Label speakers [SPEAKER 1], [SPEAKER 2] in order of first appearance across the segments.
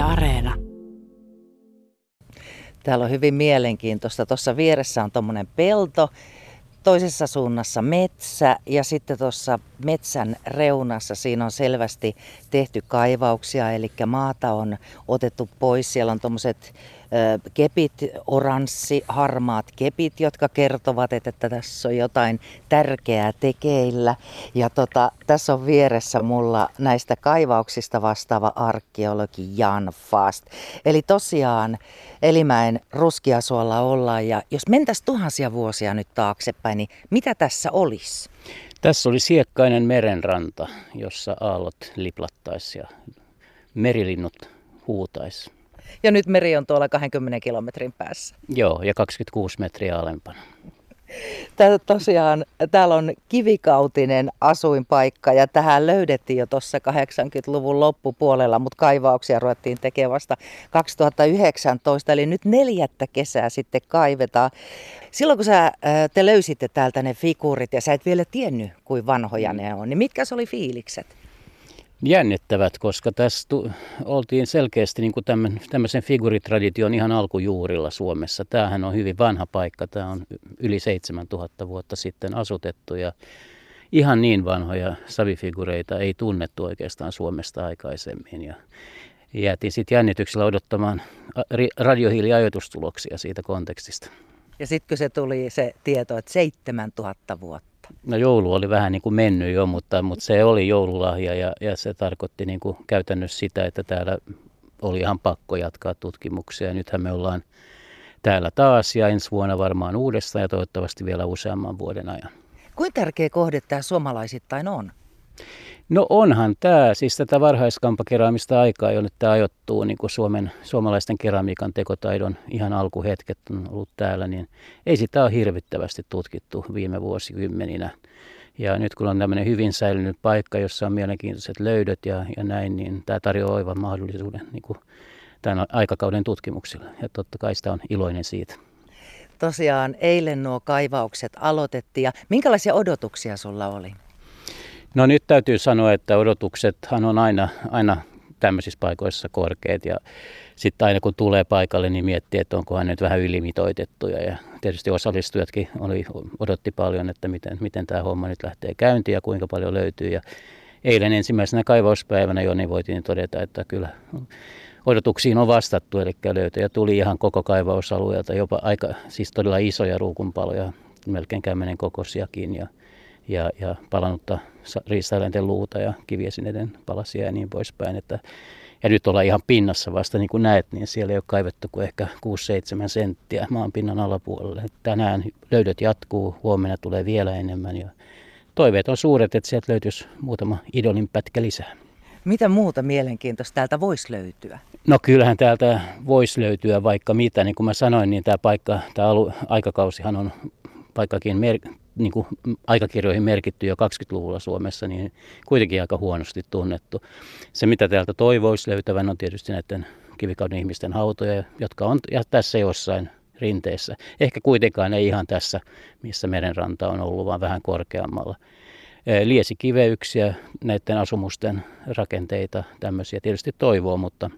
[SPEAKER 1] Areena.
[SPEAKER 2] Täällä on hyvin mielenkiintoista. Tuossa vieressä on tuommoinen pelto, toisessa suunnassa metsä ja sitten tuossa metsän reunassa siinä on selvästi tehty kaivauksia, eli maata on otettu pois. Siellä on tuommoiset kepit, oranssi, harmaat kepit, jotka kertovat, että tässä on jotain tärkeää tekeillä. Ja tota, tässä on vieressä mulla näistä kaivauksista vastaava arkeologi Jan Fast. Eli tosiaan Elimäen Ruskiasuolla ollaan ja jos mentäisiin tuhansia vuosia nyt taaksepäin, niin mitä tässä olisi?
[SPEAKER 3] Tässä oli siekkainen merenranta, jossa aallot liplattaisi ja merilinnut huutaisi.
[SPEAKER 2] Ja nyt meri on tuolla 20 kilometrin päässä.
[SPEAKER 3] Joo, ja 26 metriä alempana.
[SPEAKER 2] Tää, tosiaan täällä on kivikautinen asuinpaikka ja tähän löydettiin jo tuossa 80-luvun loppupuolella, mutta kaivauksia ruvettiin tekemään vasta 2019, eli nyt neljättä kesää sitten kaivetaan. Silloin kun sä, te löysitte täältä ne figuurit ja sä et vielä tiennyt, kuin vanhoja ne on, niin mitkä se oli fiilikset?
[SPEAKER 3] Jännittävät, koska tässä tu- oltiin selkeästi niin kuin tämän, tämmöisen figuritradition ihan alkujuurilla Suomessa. Tämähän on hyvin vanha paikka, tämä on yli 7000 vuotta sitten asutettu ja ihan niin vanhoja savifigureita ei tunnettu oikeastaan Suomesta aikaisemmin. Ja jäätiin sitten jännityksellä odottamaan radiohiiliajoitustuloksia siitä kontekstista.
[SPEAKER 2] Ja sitten kun se tuli se tieto, että 7000 vuotta,
[SPEAKER 3] No joulu oli vähän niin kuin mennyt jo, mutta, mutta se oli joululahja ja, ja se tarkoitti niin kuin käytännössä sitä, että täällä oli ihan pakko jatkaa tutkimuksia. Nythän me ollaan täällä taas ja ensi vuonna varmaan uudestaan ja toivottavasti vielä useamman vuoden ajan.
[SPEAKER 2] Kuinka tärkeä kohde tämä suomalaisittain on?
[SPEAKER 3] No onhan tämä, siis tätä varhaiskampakeraamista aikaa, jonne tämä ajoittuu niin kuin Suomen, suomalaisten keramiikan tekotaidon ihan alkuhetket on ollut täällä, niin ei sitä ole hirvittävästi tutkittu viime vuosikymmeninä. Ja nyt kun on tämmöinen hyvin säilynyt paikka, jossa on mielenkiintoiset löydöt ja, ja näin, niin tämä tarjoaa oivan mahdollisuuden niin kuin tämän aikakauden tutkimuksille. Ja totta kai sitä on iloinen siitä.
[SPEAKER 2] Tosiaan eilen nuo kaivaukset aloitettiin ja minkälaisia odotuksia sulla oli?
[SPEAKER 3] No nyt täytyy sanoa, että odotuksethan on aina, aina tämmöisissä paikoissa korkeat ja sitten aina kun tulee paikalle, niin miettii, että onkohan nyt vähän ylimitoitettuja ja tietysti osallistujatkin oli, odotti paljon, että miten, miten tämä homma nyt lähtee käyntiin ja kuinka paljon löytyy. Ja eilen ensimmäisenä kaivauspäivänä jo niin voitiin todeta, että kyllä odotuksiin on vastattu, eli löytöjä tuli ihan koko kaivausalueelta, jopa aika, siis todella isoja ruukunpaloja, melkein kämmenen kokoisiakin ja ja, ja palannutta riistaeläinten luuta ja kiviesineiden palasia ja niin poispäin. Että, ja nyt ollaan ihan pinnassa vasta, niin kuin näet, niin siellä ei ole kaivettu kuin ehkä 6-7 senttiä maan pinnan alapuolelle. Tänään löydöt jatkuu, huomenna tulee vielä enemmän ja toiveet on suuret, että sieltä löytyisi muutama idolin pätkä lisää.
[SPEAKER 2] Mitä muuta mielenkiintoista täältä voisi löytyä?
[SPEAKER 3] No kyllähän täältä voisi löytyä vaikka mitä. Niin kuin mä sanoin, niin tämä paikka, tämä alu, aikakausihan on vaikkakin mer- niin kuin aikakirjoihin merkitty jo 20-luvulla Suomessa, niin kuitenkin aika huonosti tunnettu. Se, mitä täältä toivoisi löytävän, on tietysti näiden kivikauden ihmisten hautoja, jotka on tässä jossain rinteessä. Ehkä kuitenkaan ei ihan tässä, missä merenranta on ollut, vaan vähän korkeammalla. Liesikiveyksiä, näiden asumusten rakenteita, tämmöisiä tietysti toivoo, mutta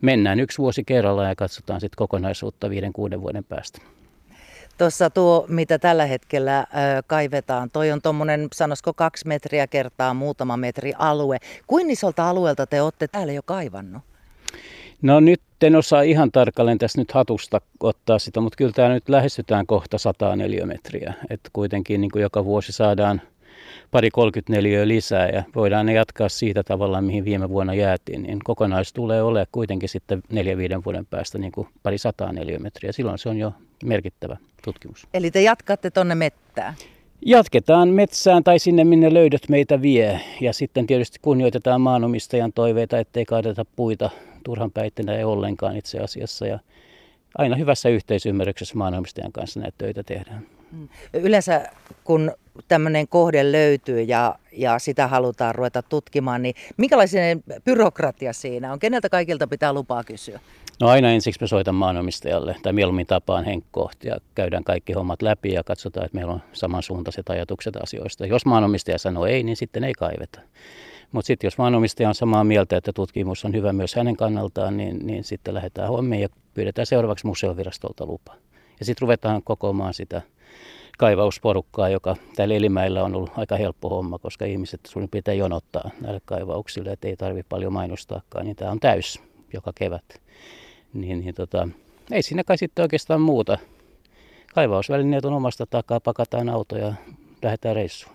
[SPEAKER 3] mennään yksi vuosi kerrallaan ja katsotaan sitten kokonaisuutta viiden, kuuden vuoden päästä.
[SPEAKER 2] Tuossa tuo, mitä tällä hetkellä ö, kaivetaan, toi on tuommoinen, sanoisiko kaksi metriä kertaa muutama metri alue. Kuin isolta alueelta te olette täällä jo kaivannut?
[SPEAKER 3] No nyt en osaa ihan tarkalleen tässä nyt hatusta ottaa sitä, mutta kyllä tämä nyt lähestytään kohta 100 neliömetriä. Että kuitenkin niin kuin joka vuosi saadaan pari 34 lisää ja voidaan ne jatkaa siitä tavallaan, mihin viime vuonna jäätiin, niin kokonais tulee olemaan kuitenkin sitten neljä viiden vuoden päästä niin kuin pari sataa neliömetriä. Silloin se on jo merkittävä tutkimus.
[SPEAKER 2] Eli te jatkatte tuonne mettään?
[SPEAKER 3] Jatketaan metsään tai sinne, minne löydöt meitä vie. Ja sitten tietysti kunnioitetaan maanomistajan toiveita, ettei kaadeta puita turhan päitteenä ei ollenkaan itse asiassa. Ja aina hyvässä yhteisymmärryksessä maanomistajan kanssa näitä töitä tehdään.
[SPEAKER 2] Mm. Yleensä kun tämmöinen kohde löytyy ja, ja sitä halutaan ruveta tutkimaan, niin minkälainen byrokratia siinä on? Keneltä kaikilta pitää lupaa kysyä?
[SPEAKER 3] No aina ensiksi me soitan maanomistajalle tai mieluummin tapaan Henkko ja käydään kaikki hommat läpi ja katsotaan, että meillä on samansuuntaiset ajatukset asioista. Jos maanomistaja sanoo ei, niin sitten ei kaiveta. Mutta sitten jos maanomistaja on samaa mieltä, että tutkimus on hyvä myös hänen kannaltaan, niin, niin sitten lähdetään hommiin ja pyydetään seuraavaksi museovirastolta lupa. Ja sitten ruvetaan kokoamaan sitä kaivausporukkaa, joka täällä Elimäillä on ollut aika helppo homma, koska ihmiset suurin piirtein jonottaa näille kaivauksille, että ei tarvitse paljon mainostaakaan, niin tämä on täys joka kevät. Niin, niin tota, ei siinä kai sitten oikeastaan muuta. Kaivausvälineet on omasta takaa, pakataan auto ja lähdetään reissuun.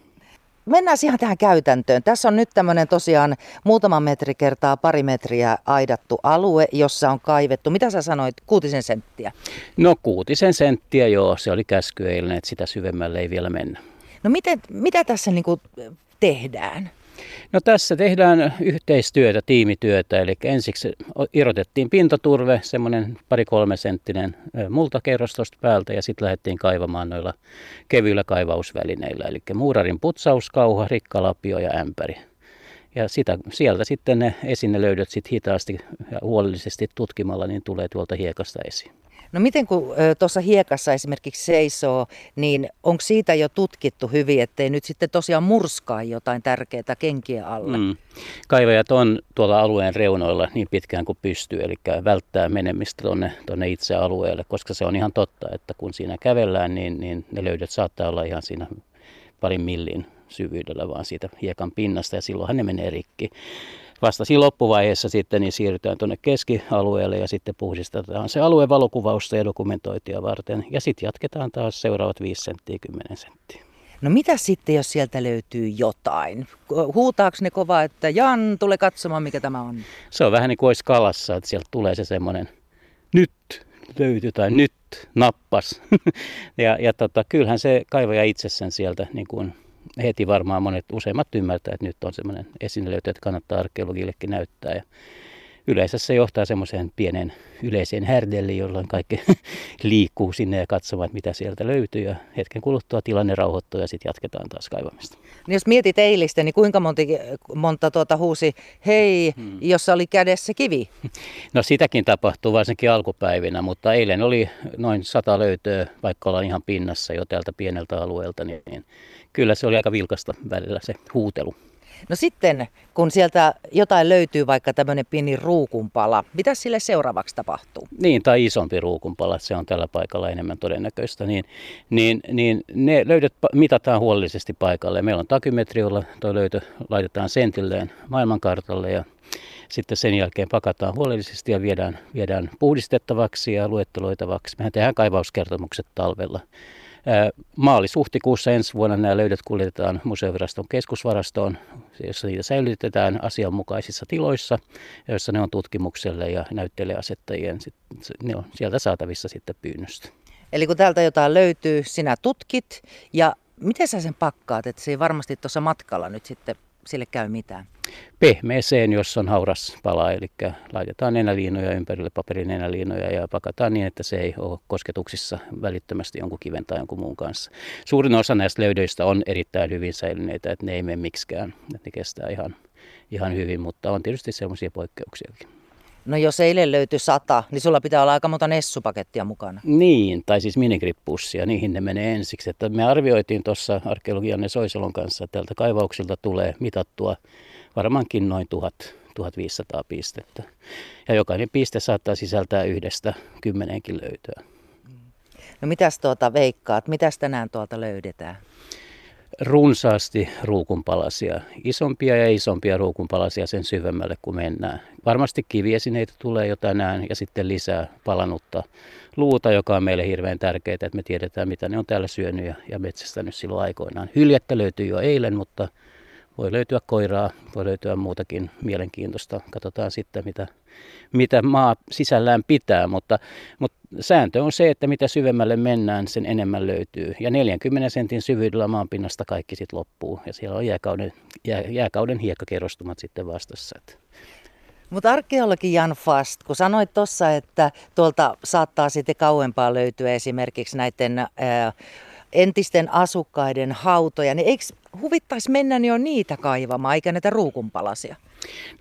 [SPEAKER 2] Mennään ihan tähän käytäntöön. Tässä on nyt tämmöinen tosiaan muutama metri kertaa pari metriä aidattu alue, jossa on kaivettu. Mitä sä sanoit, kuutisen senttiä?
[SPEAKER 3] No kuutisen senttiä joo, se oli käsky eilen, että sitä syvemmälle ei vielä mennä.
[SPEAKER 2] No miten, mitä tässä niin tehdään?
[SPEAKER 3] No tässä tehdään yhteistyötä, tiimityötä, eli ensiksi irrotettiin pintaturve, semmoinen pari-kolme senttinen multakerros tuosta päältä ja sitten lähdettiin kaivamaan noilla kevyillä kaivausvälineillä, eli muurarin putsauskauha, rikkalapio ja ämpäri. Ja sitä, sieltä sitten ne esinelöydöt sit hitaasti ja huolellisesti tutkimalla niin tulee tuolta hiekasta esiin.
[SPEAKER 2] No miten kun tuossa hiekassa esimerkiksi seisoo, niin onko siitä jo tutkittu hyvin, ettei nyt sitten tosiaan murskaa jotain tärkeää kenkiä alle? Mm.
[SPEAKER 3] Kaivajat on tuolla alueen reunoilla niin pitkään kuin pystyy, eli välttää menemistä tuonne, tuonne itse alueelle, koska se on ihan totta, että kun siinä kävellään, niin, niin ne löydöt saattaa olla ihan siinä parin millin syvyydellä vaan siitä hiekan pinnasta ja silloinhan ne menee rikki vasta siinä loppuvaiheessa sitten niin siirrytään tuonne keskialueelle ja sitten puhdistetaan se alue valokuvausta ja dokumentointia varten. Ja sitten jatketaan taas seuraavat 5 senttiä, 10 senttiä.
[SPEAKER 2] No mitä sitten, jos sieltä löytyy jotain? Huutaako ne kovaa, että Jan, tule katsomaan, mikä tämä on?
[SPEAKER 3] Se on vähän niin kuin olisi kalassa, että sieltä tulee se semmoinen, nyt löytyy tai nyt nappas. ja ja tota, kyllähän se kaivaja itsessään sieltä niin kuin heti varmaan monet useimmat ymmärtää, että nyt on semmoinen esinelöytö, että kannattaa arkeologillekin näyttää. Ja yleensä se johtaa semmoiseen pienen yleiseen härdelliin, jolloin kaikki liikkuu sinne ja katsovat, mitä sieltä löytyy. Ja hetken kuluttua tilanne rauhoittuu ja sitten jatketaan taas kaivamista.
[SPEAKER 2] No jos mietit eilistä, niin kuinka monta, monta tuota huusi hei, hmm. jossa oli kädessä kivi?
[SPEAKER 3] No sitäkin tapahtuu varsinkin alkupäivinä, mutta eilen oli noin sata löytöä, vaikka ollaan ihan pinnassa jo täältä pieneltä alueelta, niin kyllä se oli aika vilkasta välillä se huutelu.
[SPEAKER 2] No sitten, kun sieltä jotain löytyy, vaikka tämmöinen pieni ruukunpala, mitä sille seuraavaksi tapahtuu?
[SPEAKER 3] Niin, tai isompi ruukunpala, se on tällä paikalla enemmän todennäköistä, niin, niin, niin ne löydöt mitataan huolellisesti paikalle. Meillä on takymetri, jolla tuo löytö laitetaan sentilleen maailmankartalle ja sitten sen jälkeen pakataan huolellisesti ja viedään, viedään puhdistettavaksi ja luetteloitavaksi. Mehän tehdään kaivauskertomukset talvella. Maalis-huhtikuussa ensi vuonna nämä löydöt kuljetetaan museoviraston keskusvarastoon, jossa niitä säilytetään asianmukaisissa tiloissa, joissa ne on tutkimukselle ja näyttelijäasettajien, ne on sieltä saatavissa sitten pyynnöstä.
[SPEAKER 2] Eli kun täältä jotain löytyy, sinä tutkit ja miten sä sen pakkaat, että se ei varmasti tuossa matkalla nyt sitten sille käy mitään?
[SPEAKER 3] Pehmeeseen, jos on hauras pala, eli laitetaan nenäliinoja ympärille, papirinenäliinoja ja pakataan niin, että se ei ole kosketuksissa välittömästi jonkun kiven tai jonkun muun kanssa. Suurin osa näistä löydöistä on erittäin hyvin säilyneitä, että ne ei mene miksikään, että ne kestää ihan, ihan hyvin, mutta on tietysti sellaisia poikkeuksiakin.
[SPEAKER 2] No jos eilen löytyi sata, niin sulla pitää olla aika monta nessupakettia mukana.
[SPEAKER 3] Niin, tai siis minigrippussia, niihin ne menee ensiksi. Että me arvioitiin tuossa arkeologian Soisolon kanssa, että tältä kaivauksilta tulee mitattua varmaankin noin 1000, 1500 pistettä. Ja jokainen piste saattaa sisältää yhdestä kymmenenkin löytöä.
[SPEAKER 2] No mitäs tuota veikkaat, mitäs tänään tuolta löydetään?
[SPEAKER 3] Runsaasti ruukunpalasia, isompia ja isompia ruukunpalasia sen syvemmälle kun mennään. Varmasti kiviesineitä tulee jo tänään ja sitten lisää palanutta luuta, joka on meille hirveän tärkeää, että me tiedetään mitä ne on täällä syönyt ja, ja metsästänyt silloin aikoinaan. Hyljettä löytyy jo eilen, mutta voi löytyä koiraa, voi löytyä muutakin mielenkiintoista. Katsotaan sitten, mitä, mitä maa sisällään pitää, mutta, mutta sääntö on se, että mitä syvemmälle mennään, sen enemmän löytyy. Ja 40 sentin syvyydellä maanpinnasta kaikki sitten loppuu. Ja siellä on jääkauden, jää, jääkauden hiekkakerrostumat sitten vastassa.
[SPEAKER 2] Mutta arkeologi Jan Fast, kun sanoit tuossa, että tuolta saattaa sitten kauempaa löytyä esimerkiksi näiden ää, entisten asukkaiden hautoja, niin eikö huvittaisi mennä jo niitä kaivamaan, eikä näitä ruukunpalasia?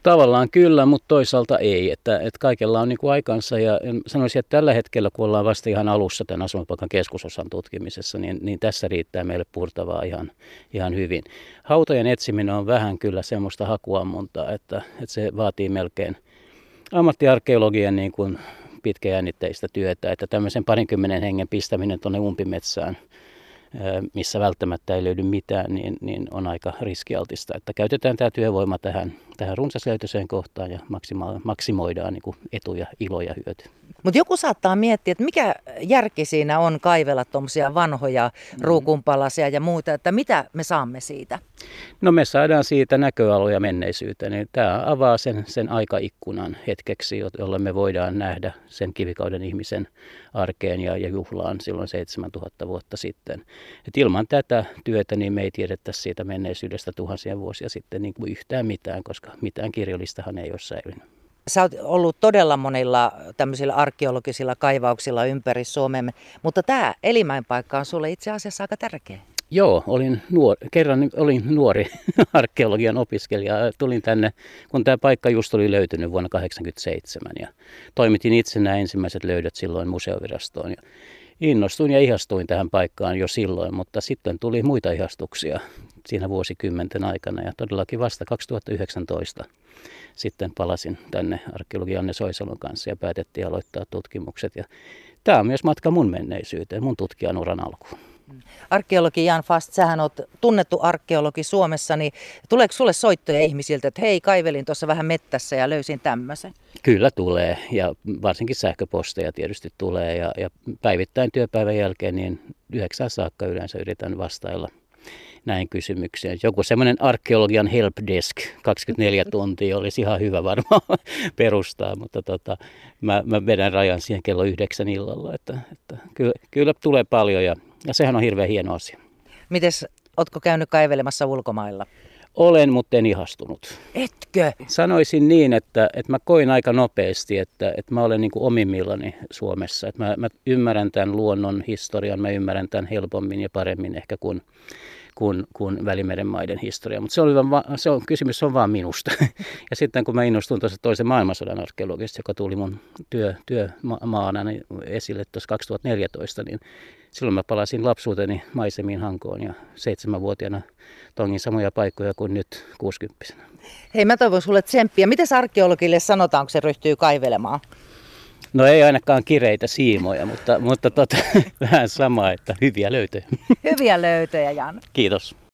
[SPEAKER 3] Tavallaan kyllä, mutta toisaalta ei. Että, että kaikella on niin kuin aikansa ja sanoisin, että tällä hetkellä, kun ollaan vasta ihan alussa tämän asuinpaikan keskusosan tutkimisessa, niin, niin tässä riittää meille purtavaa ihan, ihan hyvin. Hautojen etsiminen on vähän kyllä semmoista hakuammuntaa, että, että se vaatii melkein ammattiarkeologian niin kuin pitkäjännitteistä työtä, että tämmöisen parinkymmenen hengen pistäminen tuonne umpimetsään – missä välttämättä ei löydy mitään, niin, niin on aika riskialtista. Että käytetään tämä työvoima tähän, tähän runsaslöytöiseen kohtaan ja maksimoidaan niin etuja, iloja, hyöty.
[SPEAKER 2] Mutta joku saattaa miettiä, että mikä järki siinä on kaivella tuommoisia vanhoja mm. ruukunpalasia ja muuta, että mitä me saamme siitä?
[SPEAKER 3] No me saadaan siitä näköaloja menneisyyteen. Niin tämä avaa sen, sen aikaikkunan hetkeksi, jolla me voidaan nähdä sen kivikauden ihmisen arkeen ja, ja juhlaan silloin 7000 vuotta sitten. Et ilman tätä työtä niin me ei tiedettäisi siitä menneisyydestä tuhansia vuosia sitten niin kuin yhtään mitään, koska mitään kirjallistahan ei ole säilynyt.
[SPEAKER 2] Sä oot ollut todella monilla tämmöisillä arkeologisilla kaivauksilla ympäri Suomemme, mutta tämä Elimäinpaikka on sulle itse asiassa aika tärkeä.
[SPEAKER 3] Joo, olin nuori, kerran olin nuori arkeologian opiskelija. Tulin tänne, kun tämä paikka just oli löytynyt vuonna 1987 ja toimitin itse nämä ensimmäiset löydöt silloin museovirastoon. Ja innostuin ja ihastuin tähän paikkaan jo silloin, mutta sitten tuli muita ihastuksia siinä vuosikymmenten aikana ja todellakin vasta 2019 sitten palasin tänne arkeologi Anne Soisalon kanssa ja päätettiin aloittaa tutkimukset. Ja tämä on myös matka mun menneisyyteen, mun tutkijan uran alkuun.
[SPEAKER 2] Arkeologi Jan Fast, sähän oot tunnettu arkeologi Suomessa, niin tuleeko sulle soittoja ihmisiltä, että hei, kaivelin tuossa vähän mettässä ja löysin tämmöisen?
[SPEAKER 3] Kyllä tulee ja varsinkin sähköposteja tietysti tulee ja, ja päivittäin työpäivän jälkeen niin yhdeksän saakka yleensä yritän vastailla näin kysymyksiin. Joku semmoinen arkeologian helpdesk 24 tuntia olisi ihan hyvä varmaan perustaa, mutta tota, mä, mä vedän rajan siihen kello yhdeksän illalla, että, että kyllä, kyllä tulee paljon ja, ja sehän on hirveän hieno asia.
[SPEAKER 2] Mites, ootko käynyt kaivelemassa ulkomailla?
[SPEAKER 3] Olen, mutta en ihastunut.
[SPEAKER 2] Etkö?
[SPEAKER 3] Sanoisin niin, että, että mä koin aika nopeasti, että, että mä olen niin kuin omimmillani Suomessa. Että mä, mä ymmärrän tämän luonnon historian, mä ymmärrän tämän helpommin ja paremmin ehkä kuin kuin, kuin Välimeren maiden historia. Mutta se, oli vaan, se on, kysymys on vaan minusta. Ja sitten kun mä innostuin tuossa toisen maailmansodan arkeologista, joka tuli mun työ, työmaana niin esille tuossa 2014, niin silloin mä palasin lapsuuteni maisemiin Hankoon ja seitsemänvuotiaana tongin samoja paikkoja kuin nyt 60
[SPEAKER 2] Hei, mä toivon sulle tsemppiä. Miten arkeologille sanotaan, kun se ryhtyy kaivelemaan?
[SPEAKER 3] No ei ainakaan kireitä siimoja, mutta, mutta tota, vähän sama, että hyviä löytöjä.
[SPEAKER 2] Hyviä löytöjä, Jan.
[SPEAKER 3] Kiitos.